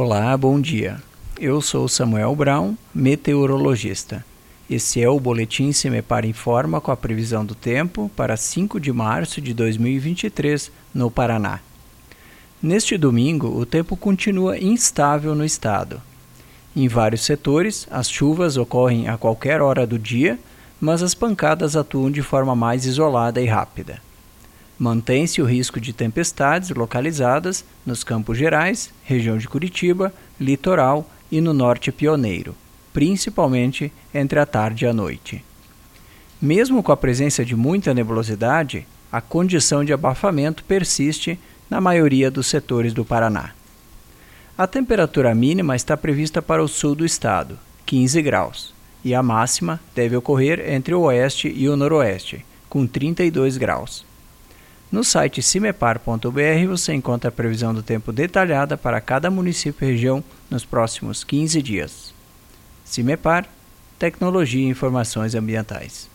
Olá, bom dia. Eu sou Samuel Brown, meteorologista. Esse é o Boletim Semepar Informa com a previsão do tempo para 5 de março de 2023, no Paraná. Neste domingo, o tempo continua instável no estado. Em vários setores, as chuvas ocorrem a qualquer hora do dia, mas as pancadas atuam de forma mais isolada e rápida. Mantém-se o risco de tempestades localizadas nos Campos Gerais, região de Curitiba, litoral e no norte pioneiro, principalmente entre a tarde e a noite. Mesmo com a presença de muita nebulosidade, a condição de abafamento persiste na maioria dos setores do Paraná. A temperatura mínima está prevista para o sul do estado, 15 graus, e a máxima deve ocorrer entre o oeste e o noroeste, com 32 graus. No site cimepar.br você encontra a previsão do tempo detalhada para cada município e região nos próximos 15 dias. Cimepar Tecnologia e Informações Ambientais.